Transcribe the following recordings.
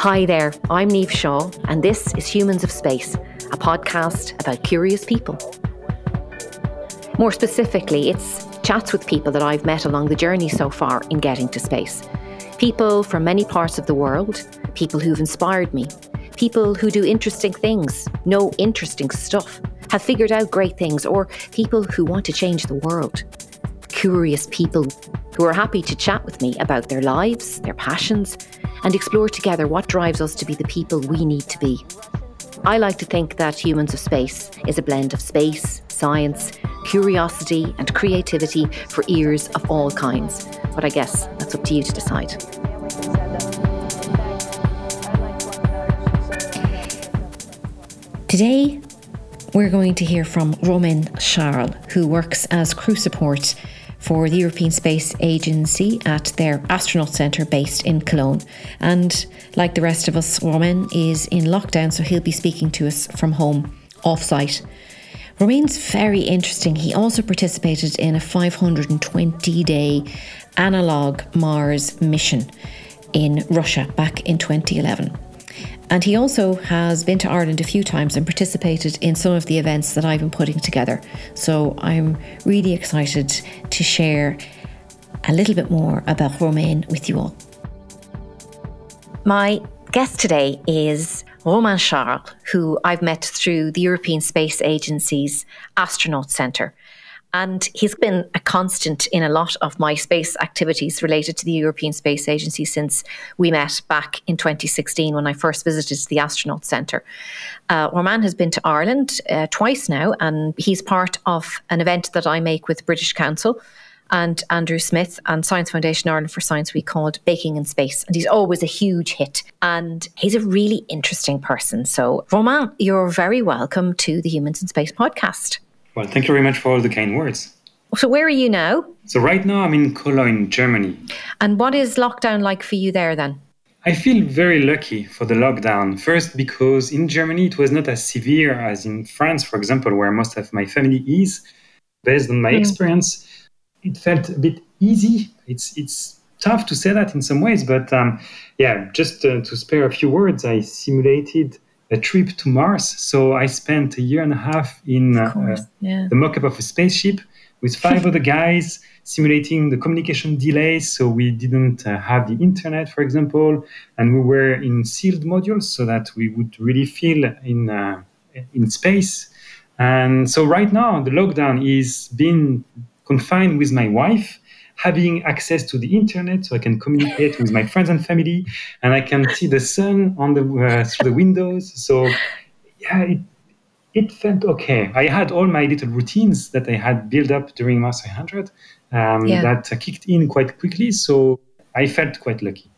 Hi there, I'm Niamh Shaw, and this is Humans of Space, a podcast about curious people. More specifically, it's chats with people that I've met along the journey so far in getting to space. People from many parts of the world, people who've inspired me, people who do interesting things, know interesting stuff, have figured out great things, or people who want to change the world. Curious people who are happy to chat with me about their lives, their passions, and explore together what drives us to be the people we need to be. I like to think that Humans of Space is a blend of space, science, curiosity, and creativity for ears of all kinds. But I guess that's up to you to decide. Today, we're going to hear from Romain Charles, who works as crew support for the European Space Agency at their astronaut centre based in Cologne. And like the rest of us, Romain is in lockdown, so he'll be speaking to us from home off site. Romain's very interesting. He also participated in a 520 day analog Mars mission in Russia back in 2011. And he also has been to Ireland a few times and participated in some of the events that I've been putting together. So I'm really excited to share a little bit more about Romain with you all. My guest today is Romain Charles, who I've met through the European Space Agency's Astronaut Centre. And he's been a constant in a lot of my space activities related to the European Space Agency since we met back in 2016 when I first visited the Astronaut Centre. Uh, has been to Ireland uh, twice now, and he's part of an event that I make with British Council and Andrew Smith and Science Foundation Ireland for Science we called Baking in Space. And he's always a huge hit. And he's a really interesting person. So, Roman, you're very welcome to the Humans in Space podcast. Well, thank you very much for all the kind words. So, where are you now? So, right now I'm in Cologne, Germany. And what is lockdown like for you there then? I feel very lucky for the lockdown. First, because in Germany it was not as severe as in France, for example, where most of my family is. Based on my mm. experience, it felt a bit easy. It's it's tough to say that in some ways, but um, yeah, just uh, to spare a few words, I simulated a trip to Mars. So I spent a year and a half in uh, yeah. the mock-up of a spaceship with five other guys simulating the communication delays. So we didn't uh, have the internet, for example, and we were in sealed modules so that we would really feel in uh, in space. And so right now the lockdown is being confined with my wife having access to the internet so I can communicate with my friends and family, and I can see the sun on the uh, through the windows. So yeah, it, it felt okay. I had all my little routines that I had built up during Mars 500 um, yeah. that kicked in quite quickly. So I felt quite lucky.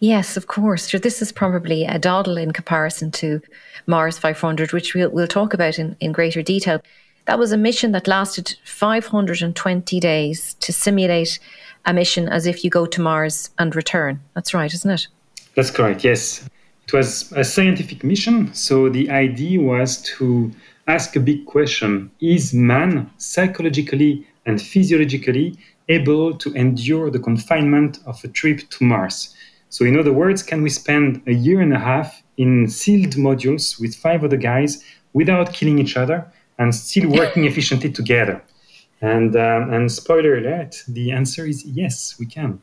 Yes, of course. So this is probably a doddle in comparison to Mars 500, which we'll, we'll talk about in, in greater detail. That was a mission that lasted 520 days to simulate a mission as if you go to Mars and return. That's right, isn't it? That's correct, yes. It was a scientific mission. So the idea was to ask a big question Is man psychologically and physiologically able to endure the confinement of a trip to Mars? So, in other words, can we spend a year and a half in sealed modules with five other guys without killing each other and still working efficiently together? And, um, and spoiler alert, the answer is yes, we can.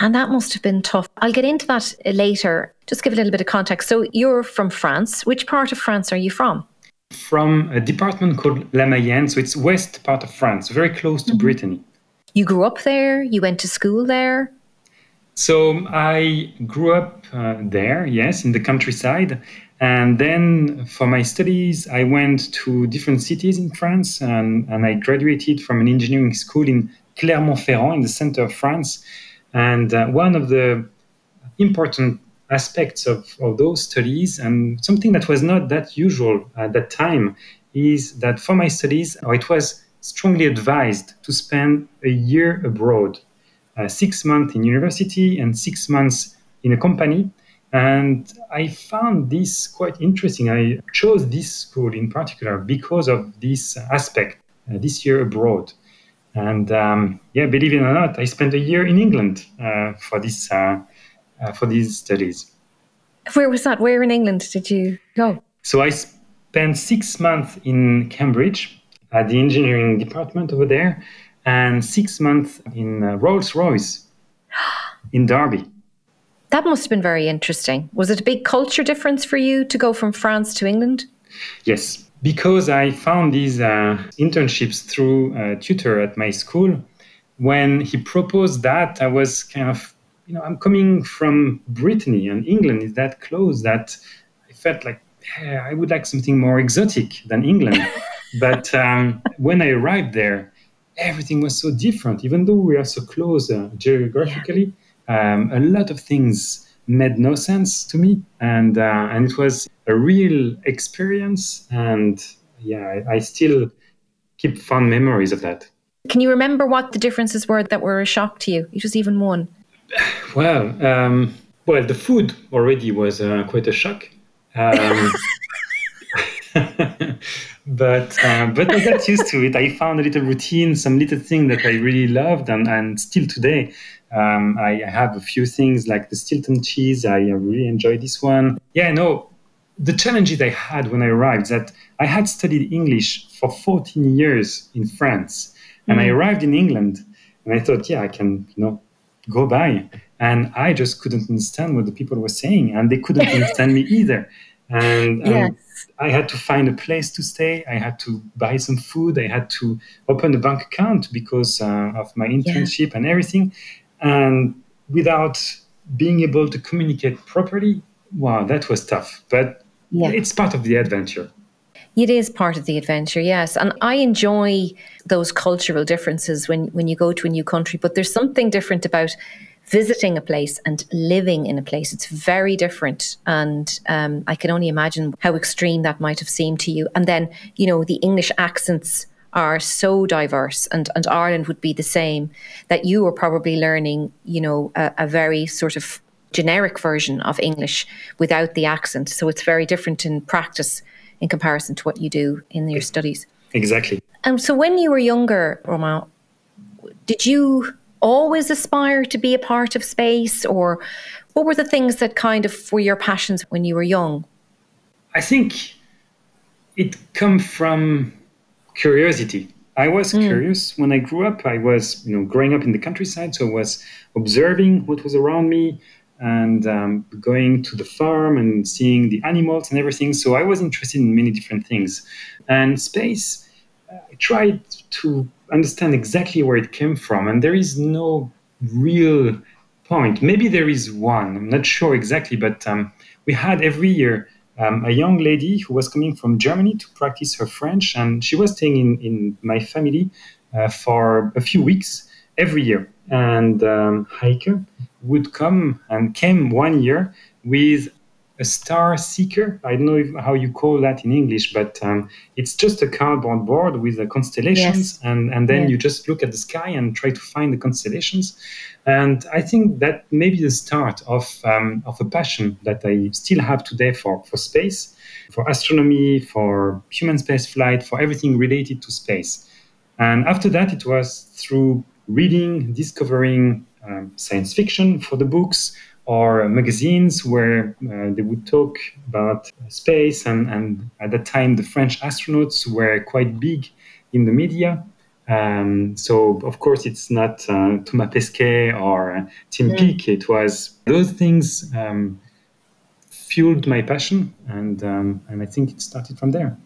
And that must have been tough. I'll get into that later. Just give a little bit of context. So you're from France. Which part of France are you from? From a department called La Mayenne. So it's west part of France, very close to mm-hmm. Brittany. You grew up there? You went to school there? So I grew up uh, there, yes, in the countryside. And then for my studies, I went to different cities in France and, and I graduated from an engineering school in Clermont-Ferrand in the center of France. And uh, one of the important aspects of, of those studies, and something that was not that usual at that time, is that for my studies, it was strongly advised to spend a year abroad, uh, six months in university and six months in a company and I found this quite interesting. I chose this school in particular because of this aspect, uh, this year abroad. And um, yeah, believe it or not, I spent a year in England uh, for this uh, uh for these studies. Where was that? Where in England did you go? So I spent six months in Cambridge at the engineering department over there, and six months in uh, Rolls Royce in Derby. That must have been very interesting. Was it a big culture difference for you to go from France to England? Yes, because I found these uh, internships through a tutor at my school. When he proposed that, I was kind of, you know, I'm coming from Brittany and England is that close that I felt like yeah, I would like something more exotic than England. but um, when I arrived there, everything was so different. Even though we are so close uh, geographically, um, a lot of things made no sense to me, and uh, and it was a real experience. And yeah, I, I still keep fond memories of that. Can you remember what the differences were that were a shock to you? It was even one. Well, um, well, the food already was uh, quite a shock. Um, but uh, but I got used to it. I found a little routine, some little thing that I really loved, and, and still today, um, I, I, have a few things like the Stilton cheese. I really enjoy this one. Yeah, no, the challenges I had when I arrived that I had studied English for 14 years in France, and mm. I arrived in England, and I thought, yeah, I can, you know, go by, and I just couldn't understand what the people were saying, and they couldn't understand me either. And um, yes. I had to find a place to stay. I had to buy some food. I had to open a bank account because uh, of my internship yeah. and everything. And without being able to communicate properly, wow, that was tough. But yeah. it's part of the adventure. It is part of the adventure, yes. And I enjoy those cultural differences when, when you go to a new country. But there's something different about visiting a place and living in a place. It's very different. And um, I can only imagine how extreme that might have seemed to you. And then, you know, the English accents are so diverse and, and Ireland would be the same that you were probably learning, you know, a, a very sort of generic version of English without the accent. So it's very different in practice in comparison to what you do in your studies. Exactly. And um, so when you were younger, Romain, did you always aspire to be a part of space or what were the things that kind of were your passions when you were young? I think it come from curiosity. I was mm. curious when I grew up. I was, you know, growing up in the countryside, so I was observing what was around me and um, going to the farm and seeing the animals and everything. So I was interested in many different things. And space, I tried to understand exactly where it came from, and there is no real point. Maybe there is one. I'm not sure exactly, but um, we had every year um, a young lady who was coming from Germany to practice her French, and she was staying in, in my family uh, for a few weeks every year. And um, Heike would come and came one year with a star seeker. I don't know if, how you call that in English, but um, it's just a cardboard board with the constellations, yes. and, and then yeah. you just look at the sky and try to find the constellations. And I think that may be the start of, um, of a passion that I still have today for, for space, for astronomy, for human space flight, for everything related to space. And after that, it was through reading, discovering um, science fiction for the books, or magazines where uh, they would talk about space. And, and at that time, the French astronauts were quite big in the media. Um, so, of course, it's not uh, Thomas Pesquet or uh, Tim yeah. Peake. It was those things um, fueled my passion, and um, and I think it started from there.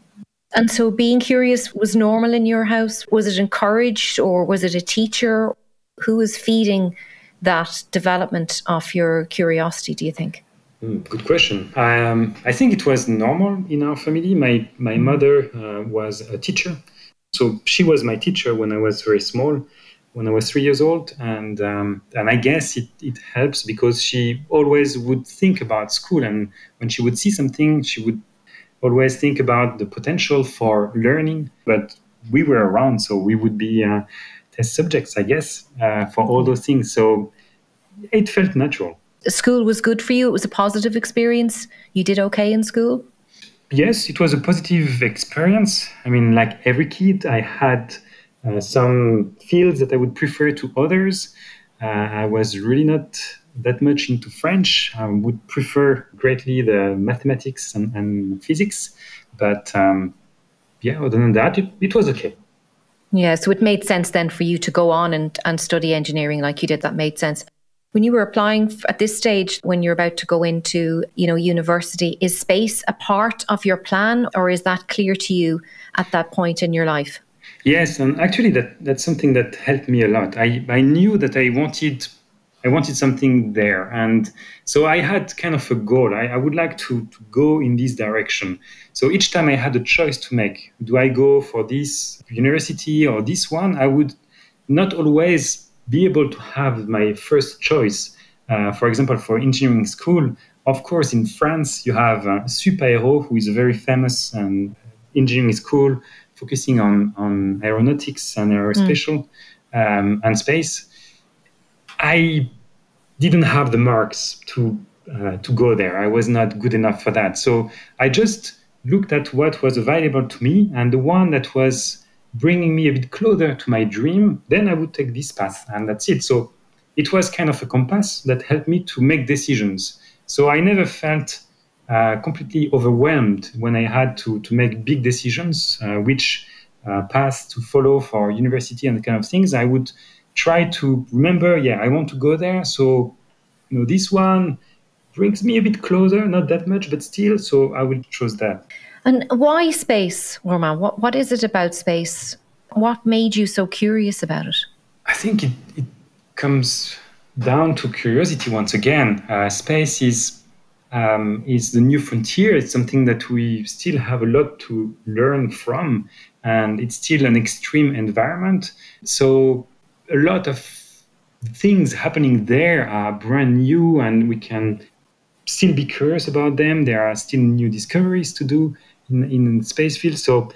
And so, being curious was normal in your house. Was it encouraged, or was it a teacher who was feeding that development of your curiosity, do you think? Mm, good question. Um, I think it was normal in our family. My, my mother uh, was a teacher. So she was my teacher when I was very small, when I was three years old. And, um, and I guess it, it helps because she always would think about school. And when she would see something, she would always think about the potential for learning. But we were around, so we would be uh, test subjects, I guess, uh, for all those things. So it felt natural. School was good for you. It was a positive experience. You did okay in school. Yes, it was a positive experience. I mean, like every kid, I had uh, some fields that I would prefer to others. Uh, I was really not that much into French. I would prefer greatly the mathematics and, and physics, but um, yeah, other than that, it, it was okay. Yeah, so it made sense then for you to go on and, and study engineering like you did. That made sense. When you were applying at this stage, when you're about to go into, you know, university, is space a part of your plan, or is that clear to you at that point in your life? Yes, and actually, that that's something that helped me a lot. I I knew that I wanted I wanted something there. And so I had kind of a goal. I, I, would like to, to go in this direction. So each time I had a choice to make, do I go for this university or this one? I would not always be able to have my first choice. Uh, for example, for engineering school, of course, in France, you have uh, SUPAERO, who is a very famous um, engineering school focusing on, on aeronautics and aerospatial mm. um, and space. I didn't have the marks to uh, to go there. I was not good enough for that. So I just looked at what was available to me, and the one that was bringing me a bit closer to my dream, then I would take this path, and that's it. So it was kind of a compass that helped me to make decisions. So I never felt uh, completely overwhelmed when I had to to make big decisions, uh, which uh, path to follow for university and the kind of things. I would try to remember, yeah, I want to go there. So, you know, this one brings me a bit closer, not that much, but still. So I will choose that. And why space, Roman? What, what is it about space? What made you so curious about it? I think it, it comes down to curiosity once again. Uh, space is um, is the new frontier. It's something that we still have a lot to learn from, and it's still an extreme environment. So a lot of things happening there are brand new and we can still be curious about them. There are still new discoveries to do in, in space field. So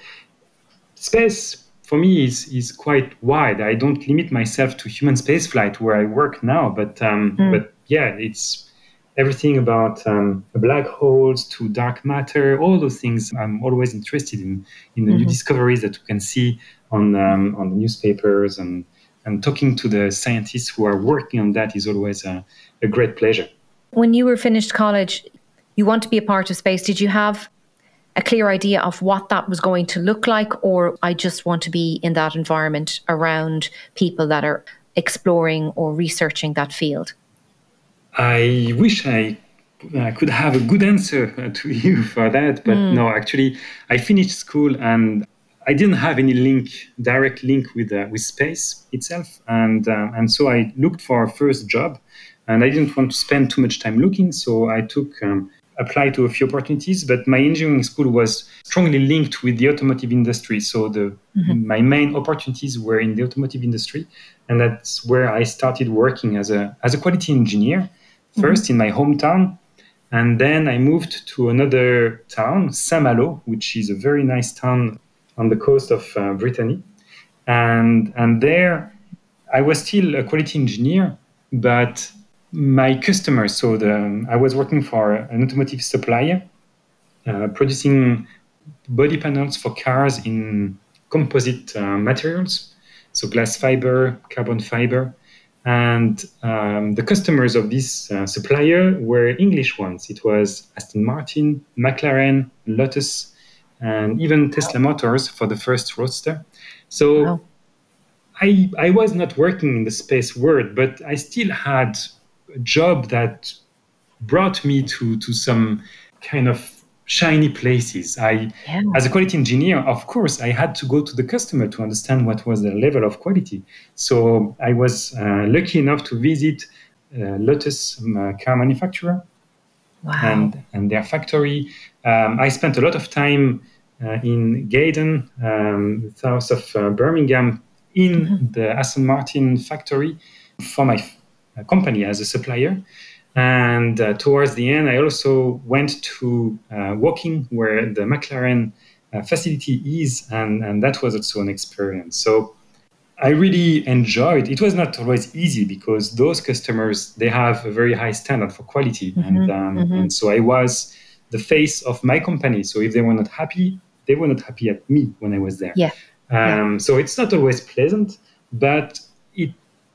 space for me is, is quite wide. I don't limit myself to human spaceflight where I work now, but um, mm. but yeah, it's everything about um, black holes to dark matter, all those things. I'm always interested in in the mm-hmm. new discoveries that we can see on um, on the newspapers and and talking to the scientists who are working on that is always a, a great pleasure. When you were finished college, you want to be a part of space. Did you have a clear idea of what that was going to look like, or I just want to be in that environment around people that are exploring or researching that field? I wish I I could have a good answer to you for that, but mm. no, actually, I finished school and I didn't have any link, direct link with uh, with space itself, and uh, and so I looked for a first job, and I didn't want to spend too much time looking, so I took um, applied to a few opportunities. But my engineering school was strongly linked with the automotive industry, so the mm-hmm. my main opportunities were in the automotive industry, and that's where I started working as a as a quality engineer, 1st mm-hmm. in my hometown, and then I moved to another town, Saint-Malo, which is a very nice town on the coast of uh, Brittany. And, and there, I was still a quality engineer, but my customers, so the, I was working for an automotive supplier uh, producing body panels for cars in composite uh, materials, so glass fiber, carbon fiber. And um, the customers of this uh, supplier were English ones. It was Aston Martin, McLaren, Lotus, and even Tesla Motors for the first Roadster. So wow. I, I was not working in the space world, but I still had a job that brought me to, to some kind of shiny places. I, yeah. as a quality engineer, of course, I had to go to the customer to understand what was the level of quality. So I was uh, lucky enough to visit uh, Lotus um, uh, car manufacturer wow. and, and their factory. Um, I spent a lot of time uh, in Gaydon, um, south of uh, Birmingham, in mm-hmm. the Aston Martin factory for my f- uh, company as a supplier. And uh, towards the end, I also went to uh, Woking, where the McLaren uh, facility is, and, and that was also an experience. So I really enjoyed. It was not always easy because those customers they have a very high standard for quality, mm-hmm, and um, mm-hmm. and so I was the face of my company. So if they were not happy, they were not happy at me when I was there. Yeah. Um, yeah. So it's not always pleasant, but it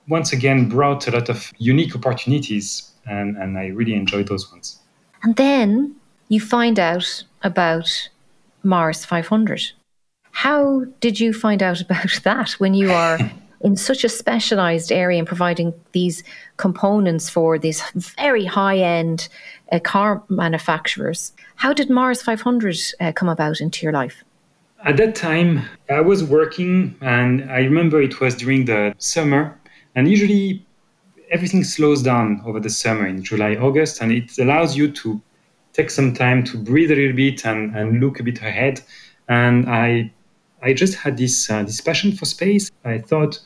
once again brought a lot of unique opportunities, and, and I really enjoyed those ones. And then you find out about Mars 500. How did you find out about that when you are in such a specialized area and providing these components for these very high end uh, car manufacturers? How did Mars 500 uh, come about into your life? At that time, I was working, and I remember it was during the summer, and usually everything slows down over the summer in July, August, and it allows you to take some time to breathe a little bit and, and look a bit ahead. And I, I just had this uh, this passion for space. I thought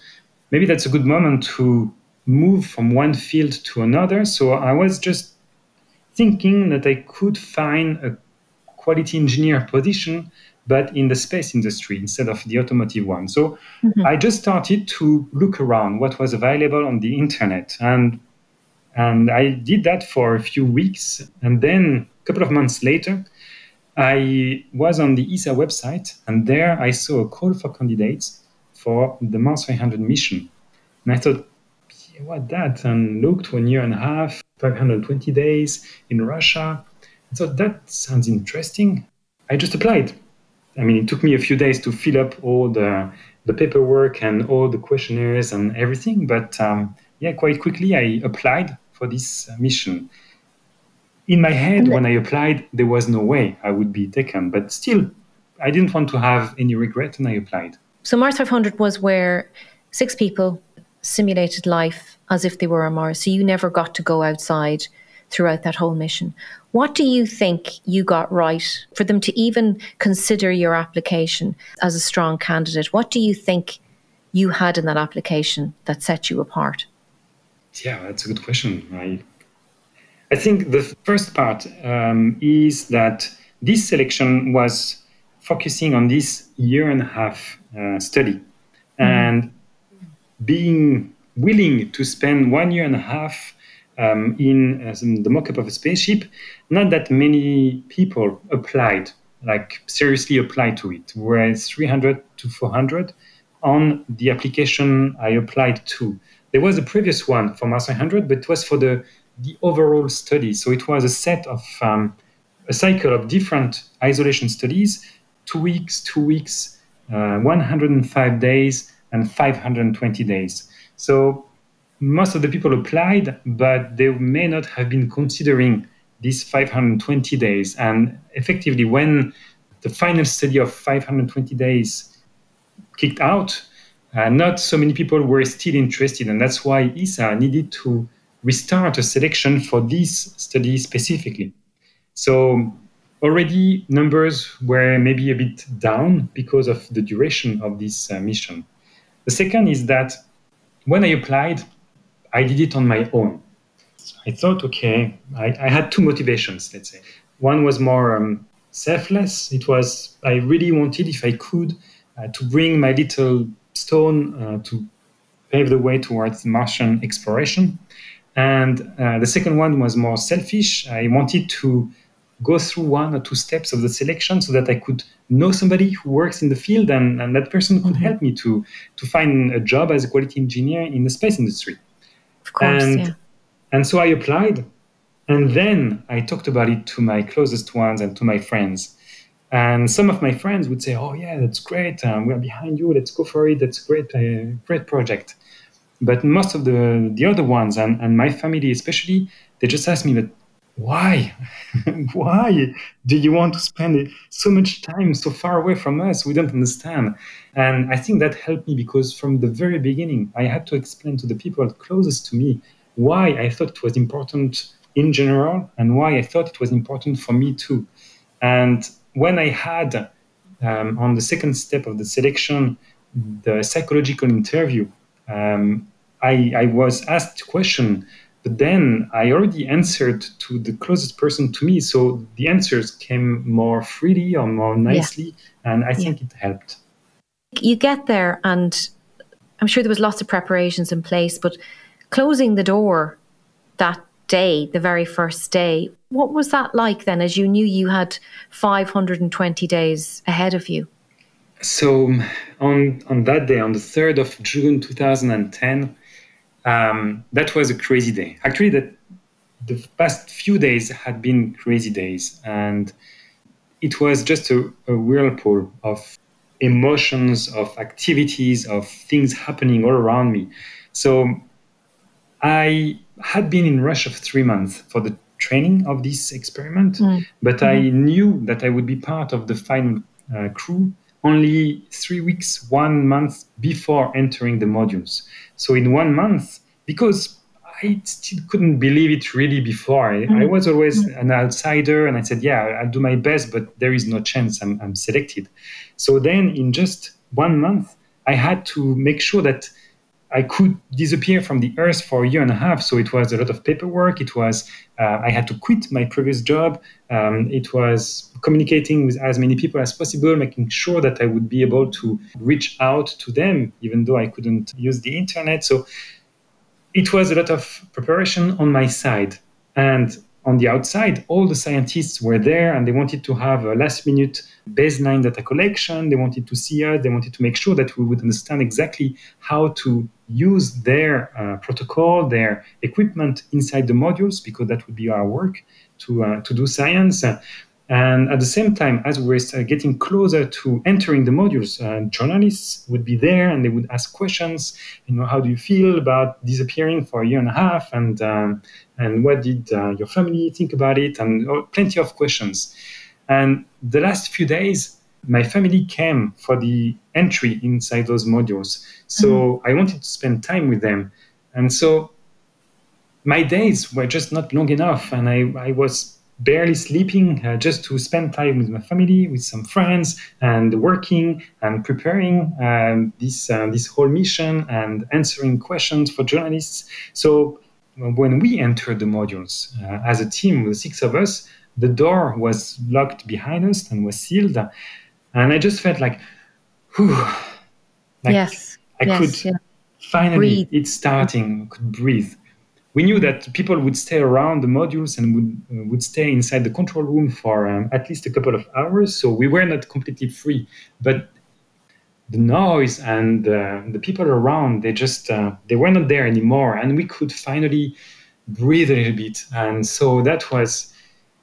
maybe that's a good moment to move from one field to another. So I was just thinking that I could find a quality engineer position but in the space industry instead of the automotive one. So mm-hmm. I just started to look around what was available on the internet. And, and I did that for a few weeks. And then a couple of months later, I was on the ESA website, and there I saw a call for candidates for the Mars 500 mission. And I thought, what that? And looked one year and a half, 520 days in Russia. I thought that sounds interesting. I just applied. I mean, it took me a few days to fill up all the the paperwork and all the questionnaires and everything. But um, yeah, quite quickly I applied for this mission. In my head, when I applied, there was no way I would be taken. But still, I didn't want to have any regret, and I applied. So Mars 500 was where six people simulated life as if they were on Mars. So you never got to go outside throughout that whole mission. What do you think you got right for them to even consider your application as a strong candidate? What do you think you had in that application that set you apart? Yeah, that's a good question. I, I think the first part um, is that this selection was focusing on this year and a half uh, study mm-hmm. and being willing to spend one year and a half um, in uh, the mock-up of a spaceship, not that many people applied, like seriously applied to it. Whereas 300 to 400 on the application I applied to. There was a previous one for Mars 100, but it was for the the overall study. So it was a set of um, a cycle of different isolation studies, two weeks, two weeks, uh, 105 days, and 520 days. So most of the people applied, but they may not have been considering these 520 days. And effectively, when the final study of 520 days kicked out, uh, not so many people were still interested. And that's why ESA needed to restart a selection for this study specifically. So already numbers were maybe a bit down because of the duration of this uh, mission. The second is that when I applied, I did it on my own. I thought, okay, I, I had two motivations, let's say. One was more um, selfless. It was, I really wanted, if I could, uh, to bring my little stone uh, to pave the way towards Martian exploration. And uh, the second one was more selfish. I wanted to go through one or two steps of the selection so that I could know somebody who works in the field and, and that person could mm-hmm. help me to, to find a job as a quality engineer in the space industry. Of course, and, yeah. And so I applied. And then I talked about it to my closest ones and to my friends. And some of my friends would say, "Oh yeah, that's great. Um, we're behind you. Let's go for it. That's a great, uh, great project." But most of the the other ones and, and my family especially, they just asked me, that why? why do you want to spend so much time so far away from us? We don't understand." And I think that helped me because from the very beginning, I had to explain to the people closest to me why I thought it was important in general and why I thought it was important for me too. And when I had um, on the second step of the selection the psychological interview, um, I, I, was asked a question, but then I already answered to the closest person to me. So the answers came more freely or more nicely, yeah. and I think yeah. it helped you get there and I'm sure there was lots of preparations in place, but closing the door that day, the very first day, what was that like then as you knew you had 520 days ahead of you? So on on that day, on the 3rd of June 2010, um, that was a crazy day. Actually, that the past few days had been crazy days, and it was just a, a whirlpool of emotions, of activities, of things happening all around me. So I had been in Russia for three months for the training of this experiment, mm. but mm. I knew that I would be part of the final uh, crew only three weeks, one month before entering the modules. So in one month, because I still couldn't believe it really before. I, mm. I was always mm. an outsider, and I said, "Yeah, I'll do my best, but there is no chance I'm, I'm selected." So then, in just one month, I had to make sure that I could disappear from the earth for a year and a half. So it was a lot of paperwork. It was uh, I had to quit my previous job. Um, it was communicating with as many people as possible, making sure that I would be able to reach out to them, even though I couldn't use the internet. So it was a lot of preparation on my side, and on the outside, all the scientists were there and they wanted to have a last minute baseline data collection. They wanted to see us. They wanted to make sure that we would understand exactly how to use their uh, protocol, their equipment inside the modules, because that would be our work to, uh, to do science. And at the same time, as we were getting closer to entering the modules, uh, journalists would be there and they would ask questions. You know, how do you feel about disappearing for a year and a half? And um, and what did uh, your family think about it? And oh, plenty of questions. And the last few days, my family came for the entry inside those modules. So mm-hmm. I wanted to spend time with them. And so my days were just not long enough. And I, I was barely sleeping uh, just to spend time with my family, with some friends, and working and preparing um, this uh, this whole mission and answering questions for journalists. So when we entered the modules uh, as a team, the six of us, the door was locked behind us and was sealed, and I just felt like, whew, like yes, I yes, could yeah. finally breathe. it's starting, could breathe we knew that people would stay around the modules and would uh, would stay inside the control room for um, at least a couple of hours. So we were not completely free, but the noise and uh, the people around they just uh, they were not there anymore, and we could finally breathe a little bit. And so that was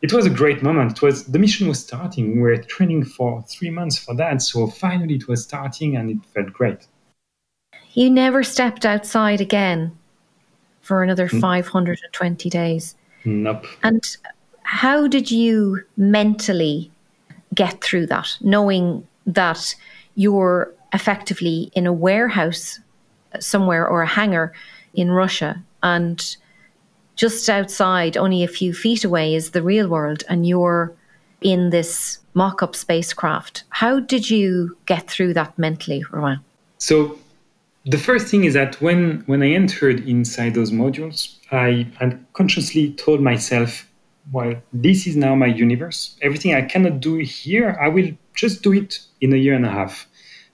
it was a great moment. It was the mission was starting. We were training for three months for that, so finally it was starting, and it felt great. You never stepped outside again for another mm. 520 days. Nope. And how did you mentally get through that, knowing that you're effectively in a warehouse somewhere or a hangar in Russia and just outside, only a few feet away, is the real world, and you're in this mock up spacecraft. How did you get through that mentally, Romain? So, the first thing is that when, when I entered inside those modules, I unconsciously told myself, well, this is now my universe. Everything I cannot do here, I will just do it in a year and a half.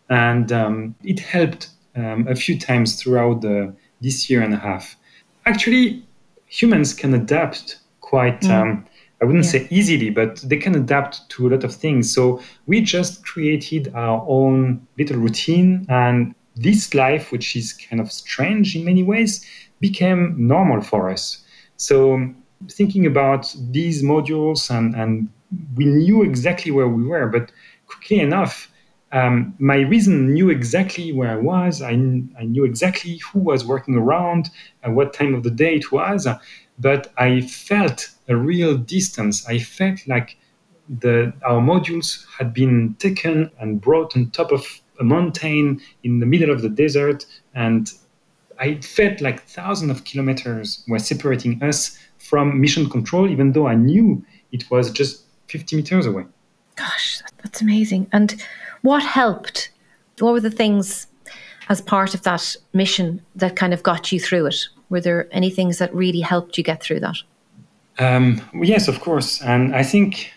And um, it helped um, a few times throughout the, this year and a half. Actually, humans can adapt quite, mm. um, I wouldn't yeah. say easily, but they can adapt to a lot of things. So we just created our own little routine and this life, which is kind of strange in many ways, became normal for us. So thinking about these modules and, and we knew exactly where we were, but quickly enough, um, my reason knew exactly where I was. I, I knew exactly who was working around and what time of the day it was. But I felt a real distance. I felt like the, our modules had been taken and brought on top of a mountain in the middle of the desert, and I felt like thousands of kilometers were separating us from mission control, even though I knew it was just 50 meters away. Gosh, that's amazing. And what helped? What were the things as part of that mission that kind of got you through it? Were there any things that really helped you get through that? Um, yes, of course. And I think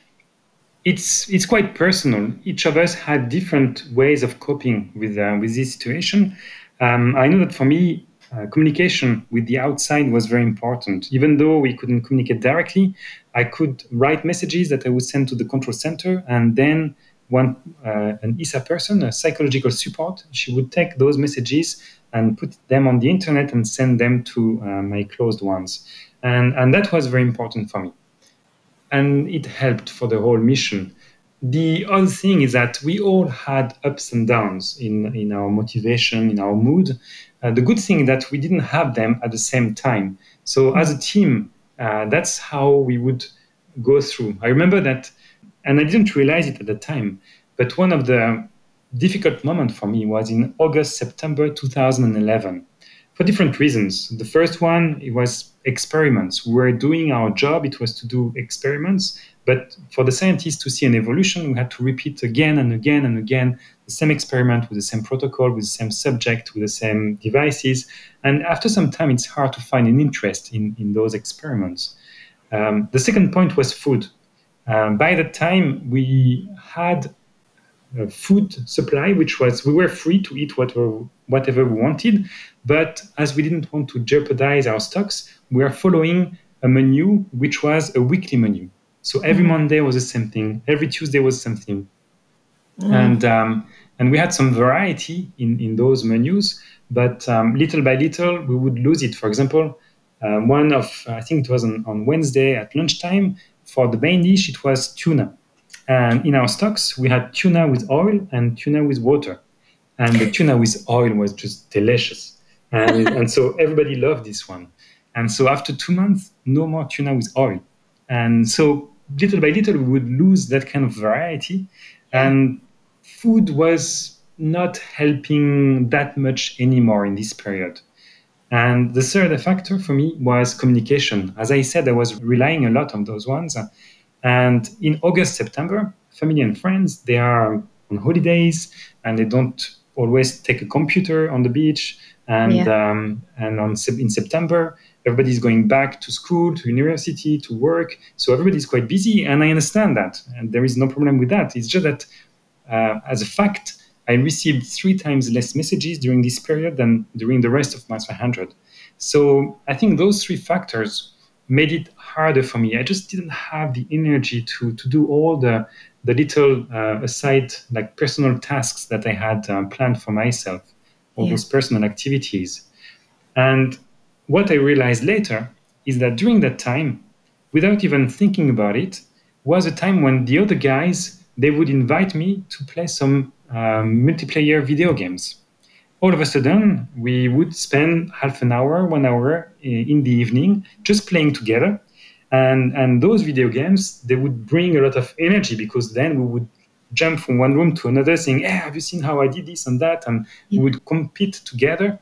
it's it's quite personal. Each of us had different ways of coping with uh, with this situation. Um, I know that for me, uh, communication with the outside was very important. Even though we couldn't communicate directly, I could write messages that I would send to the control center, and then one uh, an ESA person, a psychological support, she would take those messages and put them on the internet and send them to uh, my closed ones. And, and that was very important for me. And it helped for the whole mission. The other thing is that we all had ups and downs in, in our motivation, in our mood. Uh, the good thing is that we didn't have them at the same time. So as a team, uh, that's how we would go through. I remember that, and I didn't realize it at the time, but one of the difficult moments for me was in August, September 2011 for different reasons. The first one, it was experiments. We were doing our job, it was to do experiments, but for the scientists to see an evolution, we had to repeat again and again and again the same experiment with the same protocol, with the same subject, with the same devices. And after some time, it's hard to find an interest in, in those experiments. Um, the second point was food. Um, by that time, we had food supply, which was we were free to eat whatever whatever we wanted, but as we didn't want to jeopardize our stocks, we are following a menu which was a weekly menu. So every mm. Monday was the same thing, every Tuesday was something, mm. and um, and we had some variety in in those menus, but um, little by little we would lose it. For example, uh, one of I think it was on, on Wednesday at lunchtime for the main dish it was tuna, and in our stocks we had tuna with oil and tuna with water, and the tuna with oil was just delicious, and and so everybody loved this one, and so after two months no more tuna with oil, and so little by little we would lose that kind of variety. And food was not helping that much anymore in this period. And the third factor for me was communication. As i said i was relying a lot on those ones and in august september family and friends they are on holidays and they don't always take a computer on the beach and yeah. um, and on in september everybody's going back to school, to university, to work. So everybody's quite busy, and I understand that, and there is no problem with that. It's just that, uh, as a fact, I received three times less messages during this period than during the rest of Mass 100. So I think those three factors made it harder for me. I just didn't have the energy to to do all the the little uh, aside like personal tasks that I had uh, planned for myself, all yeah. those personal activities, and what I realized later is that during that time, without even thinking about it, was a time when the other guys they would invite me to play some um, multiplayer video games. All of a sudden, we would spend half an hour, one hour in the evening just playing together. And, and those video games, they would bring a lot of energy because then we would jump from one room to another saying, hey, have you seen how I did this and that? And yeah. we would compete together.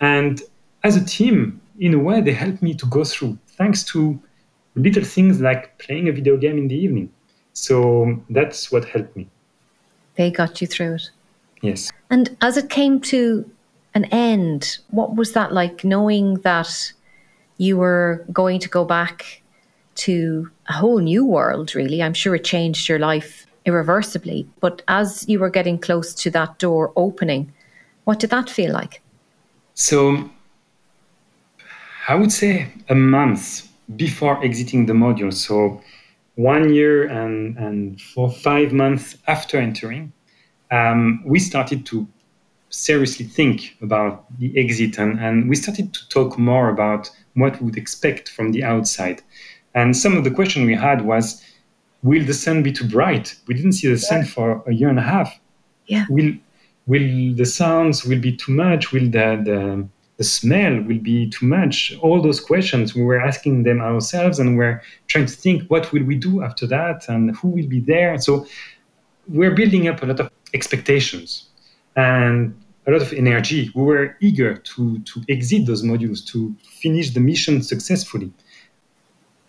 And as a team, in a way, they helped me to go through, thanks to little things like playing a video game in the evening. So that's what helped me. They got you through it. Yes. And as it came to an end, what was that like knowing that you were going to go back to a whole new world, really? I'm sure it changed your life irreversibly. But as you were getting close to that door opening, what did that feel like? So I would say a month before exiting the module. So one year and, and for five months after entering, um, we started to seriously think about the exit and, and we started to talk more about what we would expect from the outside. And some of the question we had was, will the sun be too bright? We didn't see the sun for a year and a half. Yeah. Will will the sounds will be too much? Will the, the the smell will be too much all those questions we were asking them ourselves and we're trying to think what will we do after that and who will be there so we're building up a lot of expectations and a lot of energy we were eager to to exit those modules to finish the mission successfully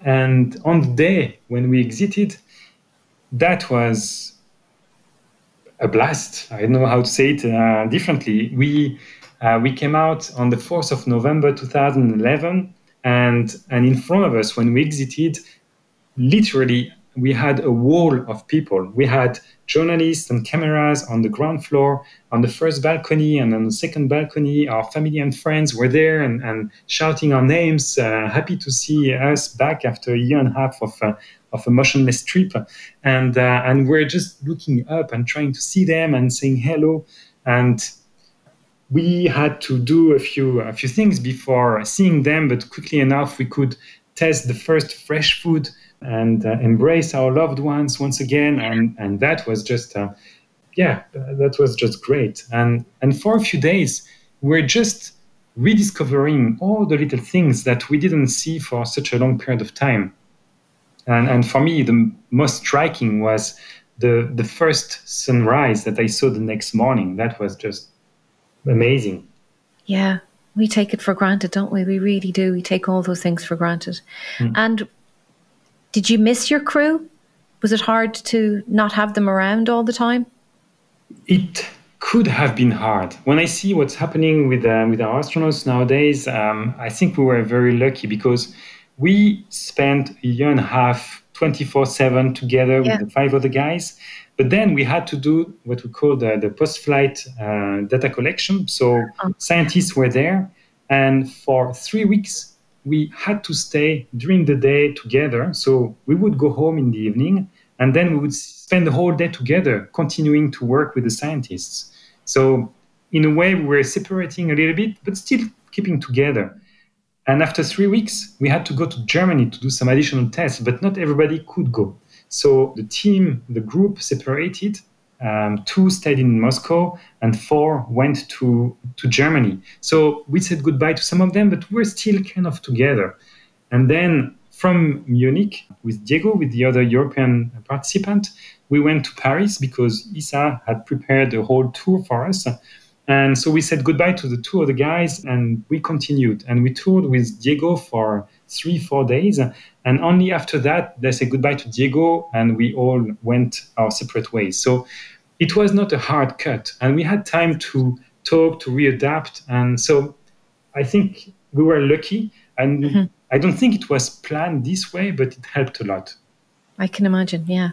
and on the day when we exited that was a blast. I don't know how to say it uh, differently. We uh, we came out on the 4th of November 2011, and, and in front of us, when we exited, literally we had a wall of people. We had journalists and cameras on the ground floor, on the first balcony, and on the second balcony. Our family and friends were there and, and shouting our names, uh, happy to see us back after a year and a half of, uh, of a motionless trip. And, uh, and we're just looking up and trying to see them and saying hello. And we had to do a few a few things before seeing them, but quickly enough we could test the first fresh food and uh, embrace our loved ones once again, and and that was just uh, yeah, that was just great. And and for a few days we're just rediscovering all the little things that we didn't see for such a long period of time. And and for me the most striking was the the first sunrise that I saw the next morning. That was just amazing. Yeah, we take it for granted, don't we? We really do. We take all those things for granted. Mm. And did you miss your crew? Was it hard to not have them around all the time? It could have been hard. When I see what's happening with uh, with our astronauts nowadays, um, I think we were very lucky because we spent a year and a half, twenty four seven together yeah. with the five other guys, but then we had to do what we call the, the post flight uh, data collection. So oh. scientists were there, and for three weeks, we had to stay during the day together. So we would go home in the evening, and then we would spend the whole day together, continuing to work with the scientists. So, in a way, we were separating a little bit, but still keeping together. And after three weeks, we had to go to Germany to do some additional tests, but not everybody could go. So the team, the group separated. Um, two stayed in Moscow and four went to, to Germany. So we said goodbye to some of them, but we're still kind of together. And then from Munich with Diego, with the other European participant, we went to Paris because ESA had prepared a whole tour for us. And so we said goodbye to the two other guys and we continued. And we toured with Diego for three, four days. And only after that, they said goodbye to Diego and we all went our separate ways. So it was not a hard cut. And we had time to talk, to readapt. And so I think we were lucky. And mm-hmm. I don't think it was planned this way, but it helped a lot. I can imagine, yeah.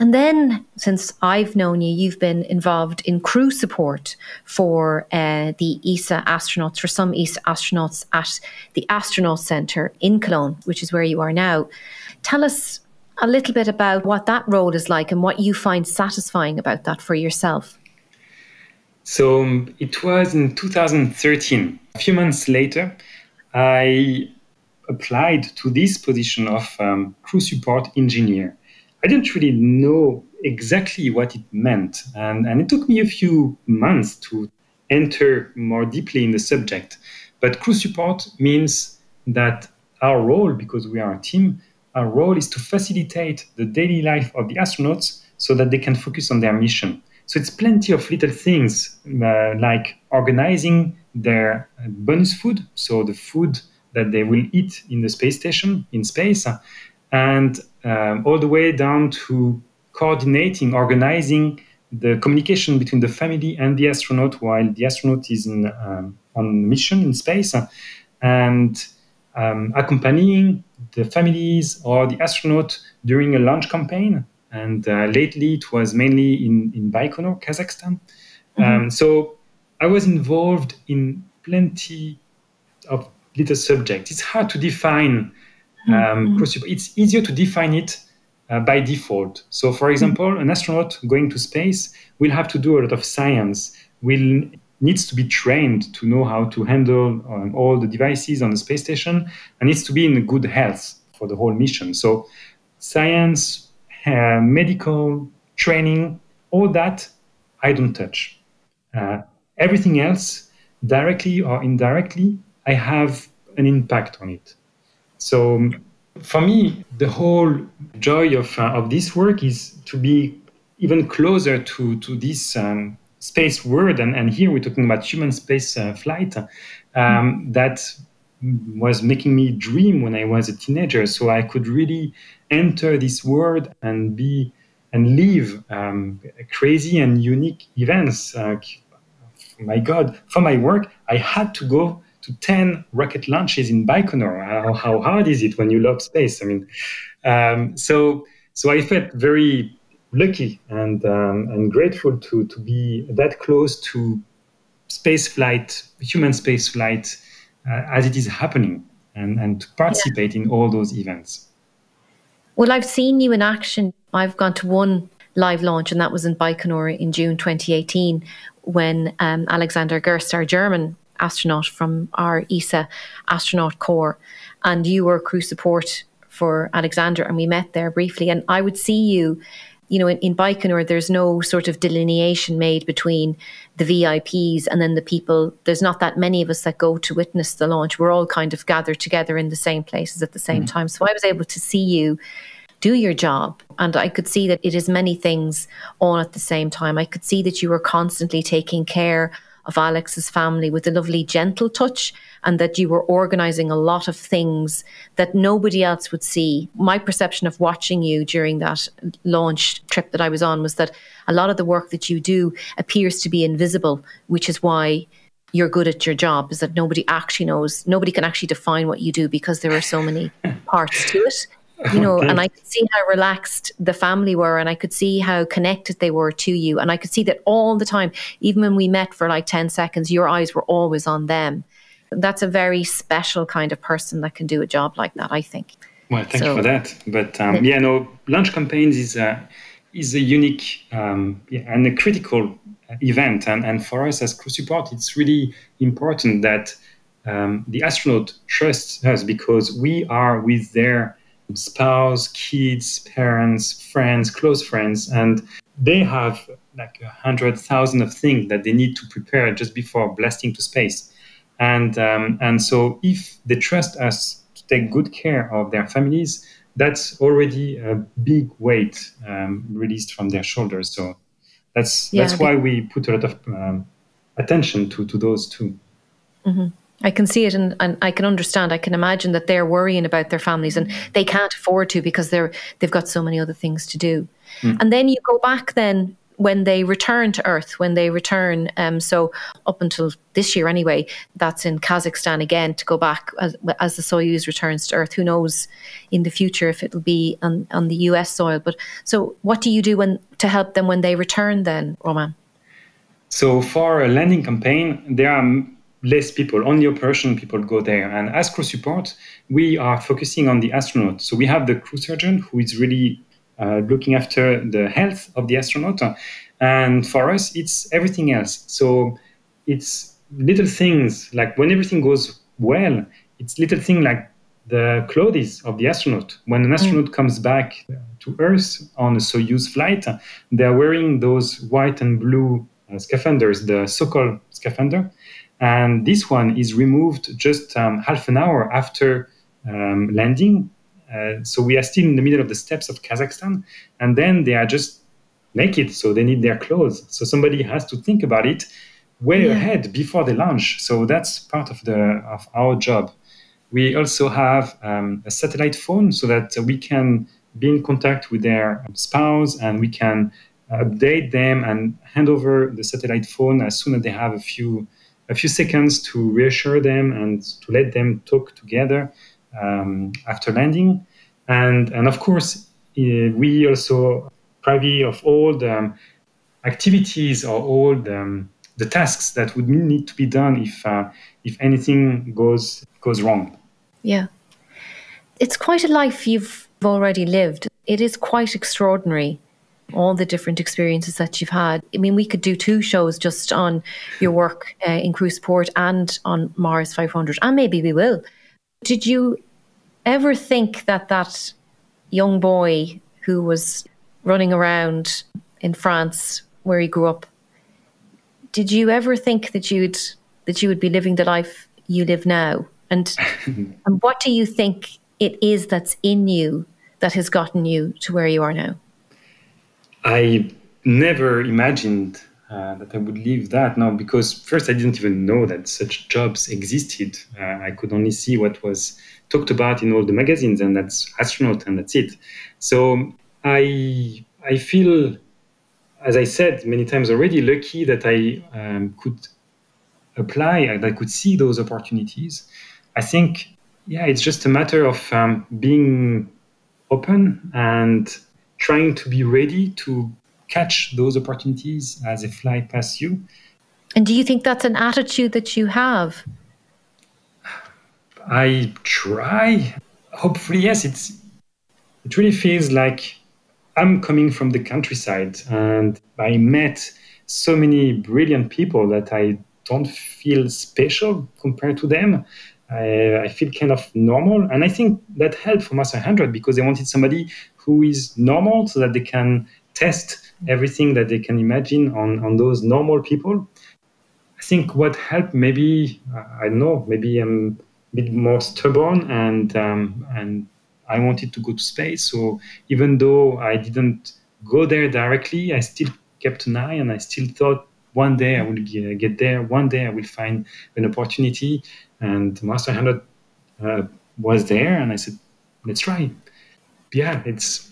And then, since I've known you, you've been involved in crew support for uh, the ESA astronauts, for some ESA astronauts at the Astronaut Centre in Cologne, which is where you are now. Tell us a little bit about what that role is like and what you find satisfying about that for yourself. So um, it was in 2013. A few months later, I applied to this position of um, crew support engineer. I didn't really know exactly what it meant. And, and it took me a few months to enter more deeply in the subject. But crew support means that our role, because we are a team, our role is to facilitate the daily life of the astronauts so that they can focus on their mission. So it's plenty of little things uh, like organizing their bonus food, so the food that they will eat in the space station in space, and um, all the way down to coordinating, organizing the communication between the family and the astronaut while the astronaut is in, um, on mission in space, and um, accompanying the families or the astronaut during a launch campaign. And uh, lately, it was mainly in, in Baikonur, Kazakhstan. Mm-hmm. Um, so I was involved in plenty of little subjects. It's hard to define um, mm-hmm. It's easier to define it uh, by default. So, for example, mm-hmm. an astronaut going to space will have to do a lot of science, will needs to be trained to know how to handle um, all the devices on the space station, and needs to be in good health for the whole mission. So, science, uh, medical training, all that I don't touch. Uh, everything else, directly or indirectly, I have an impact on it. So um, for me, the whole joy of, uh, of this work is to be even closer to, to this um, space world. And, and here we're talking about human space uh, flight um, mm. that was making me dream when I was a teenager. So I could really enter this world and be and live um, crazy and unique events. Uh, my God, for my work, I had to go to 10 rocket launches in Baikonur. How, how hard is it when you love space? I mean, um, so so I felt very lucky and um, and grateful to to be that close to space flight, human space flight, uh, as it is happening, and and to participate yeah. in all those events. Well, I've seen you in action. I've gone to one live launch, and that was in Baikonur in June 2018 when um, Alexander Gerst, our German astronaut from our ESA astronaut corps, and you were crew support for Alexander, and we met there briefly. And I would see you, you know, in, in Baikonur, there's no sort of delineation made between the VIPs and then the people. There's not that many of us that go to witness the launch. We're all kind of gathered together in the same places at the same mm. time. So I was able to see you do your job. And I could see that it is many things on at the same time. I could see that you were constantly taking care of Alex's family with a lovely, gentle touch, and that you were organizing a lot of things that nobody else would see. My perception of watching you during that launch trip that I was on was that a lot of the work that you do appears to be invisible, which is why you're good at your job is that nobody actually knows nobody can actually define what you do because there are so many parts to it you know, and I could see how relaxed the family were, and I could see how connected they were to you. And I could see that all the time, even when we met for like 10 seconds, your eyes were always on them. That's a very special kind of person that can do a job like that, I think. Well, thank so, you for that. But um, yeah, no, launch campaigns is a, is a unique um, and a critical event. And, and for us as crew support, it's really important that um, the astronaut trusts us because we are with their spouse, kids, parents, friends, close friends, and they have like a hundred thousand of things that they need to prepare just before blasting to space. And um, and so if they trust us to take good care of their families, that's already a big weight um, released from their shoulders. So that's yeah, that's why we put a lot of um, attention to to those 2 mm-hmm. I can see it and, and I can understand. I can imagine that they're worrying about their families and they can't afford to because they're they've got so many other things to do. Mm. And then you go back then when they return to Earth, when they return, um, so up until this year anyway, that's in Kazakhstan again to go back as, as, the Soyuz returns to Earth. Who knows in the future if it'll be on, on the US soil? But so, what do you do when to help them when they return then, Romain? So for a landing campaign, there are less people, only operation people go there. And as crew support, we are focusing on the astronaut. So we have the crew surgeon who is really uh, looking after the health of the astronaut. And for us, it's everything else. So it's little things like when everything goes well, it's little thing like the clothes of the astronaut. When an astronaut mm. comes back to Earth on a Soyuz flight, they're wearing those white and blue uh, scaphanders, the Sokol scaphandar. And this one is removed just um, half an hour after um, landing. Uh, so we are still in the middle of the steppes of Kazakhstan, and then they are just naked, so they need their clothes. So somebody has to think about it way yeah. ahead before they launch. So that's part of the of our job. We also have um, a satellite phone so that we can be in contact with their spouse and we can update them and hand over the satellite phone as soon as they have a few a few seconds to reassure them and to let them talk together um, after landing. And, and of course, uh, we also privy of all the um, activities or all the, um, the, tasks that would need to be done if, uh, if anything goes, goes wrong. Yeah. It's quite a life you've already lived. It is quite extraordinary all the different experiences that you've had. I mean, we could do two shows just on your work uh, in crew support and on Mars 500, and maybe we will. Did you ever think that that young boy who was running around in France where he grew up, did you ever think that you'd that you would be living the life you live now? And and what do you think it is that's in you that has gotten you to where you are now? I never imagined uh, that I would leave that now because first I didn't even know that such jobs existed. Uh, I could only see what was talked about in all the magazines, and that's astronaut, and that's it. So I I feel, as I said many times already, lucky that I um, could apply, and I could see those opportunities. I think, yeah, it's just a matter of um, being open and trying to be ready to catch those opportunities as they fly past you. And do you think that's an attitude that you have? I try. Hopefully, yes. It's it really feels like I'm coming from the countryside and I met so many brilliant people that I don't feel special compared to them. I, I, feel kind of normal. And I think that helped for Mars 500 because they wanted somebody who is normal so that they can test everything that they can imagine on, on those normal people. I think what helped maybe, I don't know, maybe I'm a bit more stubborn and, um, and I wanted to go to space. So even though I didn't go there directly, I still kept an eye and I still thought one day I will get there, one day I will find an opportunity. And Mars 500 uh, was there, and I said, let's try. Yeah, it's.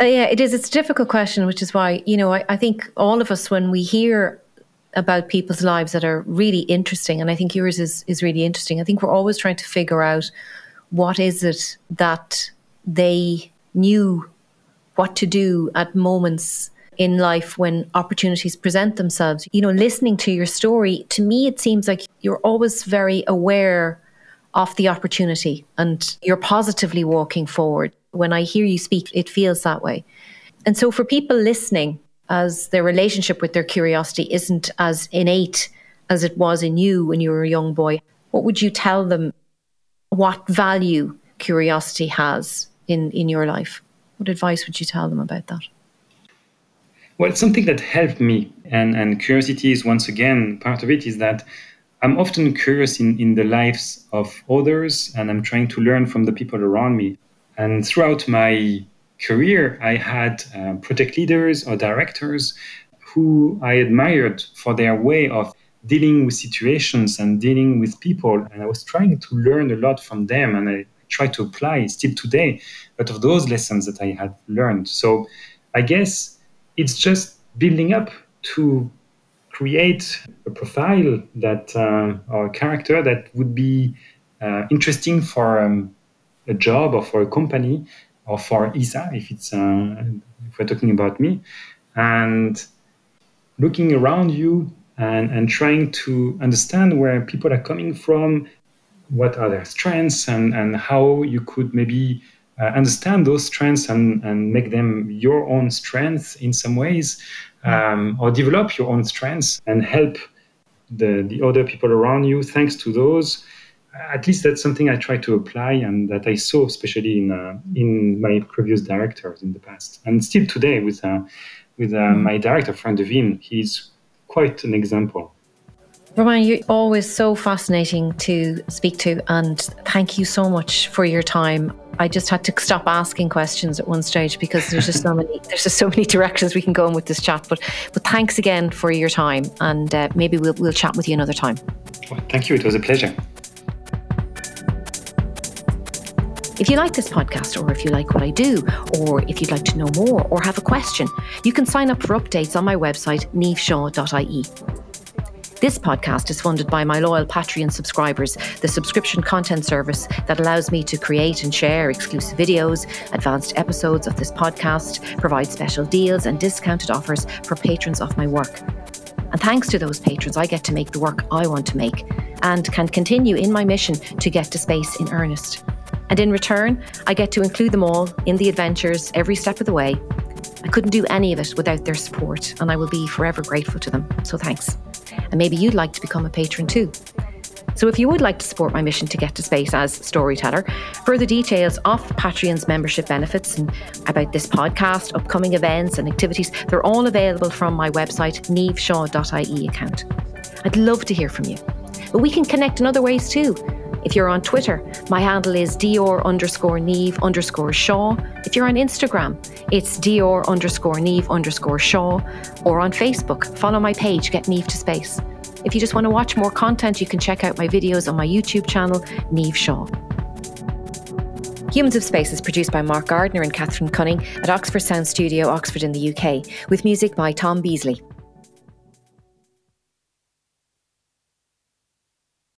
Uh, yeah, it is. It's a difficult question, which is why, you know, I, I think all of us, when we hear about people's lives that are really interesting, and I think yours is, is really interesting, I think we're always trying to figure out what is it that they knew what to do at moments in life when opportunities present themselves. You know, listening to your story, to me, it seems like you're always very aware of the opportunity and you're positively walking forward. When I hear you speak, it feels that way. And so, for people listening, as their relationship with their curiosity isn't as innate as it was in you when you were a young boy, what would you tell them? What value curiosity has in, in your life? What advice would you tell them about that? Well, it's something that helped me, and, and curiosity is once again part of it, is that I'm often curious in, in the lives of others, and I'm trying to learn from the people around me. And throughout my career, I had uh, project leaders or directors who I admired for their way of dealing with situations and dealing with people. And I was trying to learn a lot from them, and I try to apply still today, but of those lessons that I had learned. So I guess it's just building up to create a profile that uh, or a character that would be uh, interesting for um, a job or for a company or for ESA if it's uh, if we're talking about me and looking around you and, and trying to understand where people are coming from what are their strengths and, and how you could maybe uh, understand those strengths and, and make them your own strengths in some ways, um, or develop your own strengths and help the, the other people around you thanks to those. At least that's something I try to apply and that I saw, especially in uh, in my previous directors in the past, and still today with uh, with uh, mm-hmm. my director, Frank De Winne. He's quite an example. Romain, you're always so fascinating to speak to, and thank you so much for your time. I just had to stop asking questions at one stage because there's just so many there's just so many directions we can go in with this chat. But but thanks again for your time, and uh, maybe we'll we'll chat with you another time. Well, thank you. It was a pleasure. If you like this podcast, or if you like what I do, or if you'd like to know more or have a question, you can sign up for updates on my website, niamhshaw.ie. This podcast is funded by my loyal Patreon subscribers, the subscription content service that allows me to create and share exclusive videos, advanced episodes of this podcast, provide special deals and discounted offers for patrons of my work. And thanks to those patrons, I get to make the work I want to make and can continue in my mission to get to space in earnest. And in return, I get to include them all in the adventures every step of the way. I couldn't do any of it without their support, and I will be forever grateful to them. So thanks and maybe you'd like to become a patron too. So, if you would like to support my mission to get to space as storyteller, further details of Patreon's membership benefits and about this podcast, upcoming events, and activities, they're all available from my website, niamhshaw.ie account. I'd love to hear from you. But we can connect in other ways too. If you're on Twitter, my handle is Dr underscore Niamh underscore Shaw. If you're on Instagram, it's Dr underscore Niamh underscore Shaw. Or on Facebook, follow my page, Get Niamh to Space. If you just want to watch more content, you can check out my videos on my YouTube channel, Niamh Shaw. Humans of Space is produced by Mark Gardner and Catherine Cunning at Oxford Sound Studio, Oxford in the UK, with music by Tom Beasley.